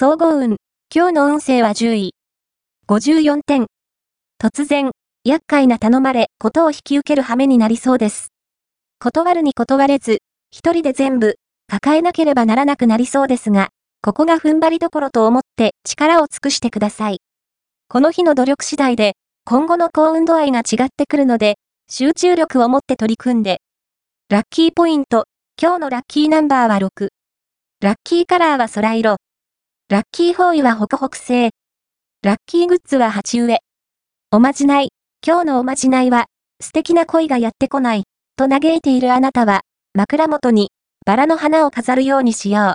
総合運。今日の運勢は10位。54点。突然、厄介な頼まれ、ことを引き受ける羽目になりそうです。断るに断れず、一人で全部、抱えなければならなくなりそうですが、ここが踏ん張りどころと思って力を尽くしてください。この日の努力次第で、今後の幸運度合いが違ってくるので、集中力を持って取り組んで。ラッキーポイント。今日のラッキーナンバーは6。ラッキーカラーは空色。ラッキーフォーイはホクホク製。ラッキーグッズは鉢植え。おまじない。今日のおまじないは、素敵な恋がやってこない、と嘆いているあなたは、枕元に、バラの花を飾るようにしよう。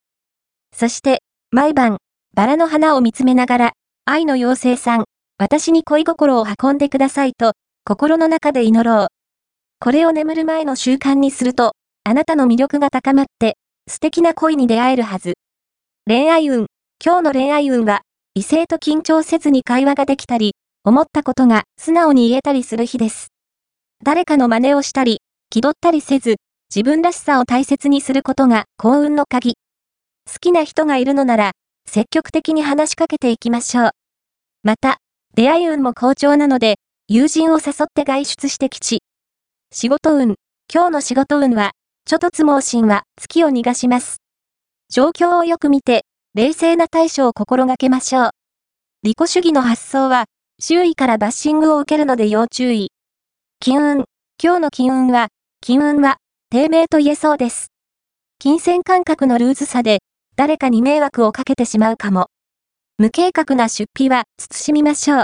そして、毎晩、バラの花を見つめながら、愛の妖精さん、私に恋心を運んでくださいと、心の中で祈ろう。これを眠る前の習慣にすると、あなたの魅力が高まって、素敵な恋に出会えるはず。恋愛運。今日の恋愛運は、異性と緊張せずに会話ができたり、思ったことが素直に言えたりする日です。誰かの真似をしたり、気取ったりせず、自分らしさを大切にすることが幸運の鍵。好きな人がいるのなら、積極的に話しかけていきましょう。また、出会い運も好調なので、友人を誘って外出して吉。仕事運。今日の仕事運は、ちょとつ盲信は月を逃がします。状況をよく見て、冷静な対処を心がけましょう。利己主義の発想は、周囲からバッシングを受けるので要注意。金運。今日の金運は、金運は、低迷と言えそうです。金銭感覚のルーズさで、誰かに迷惑をかけてしまうかも。無計画な出費は、慎みましょう。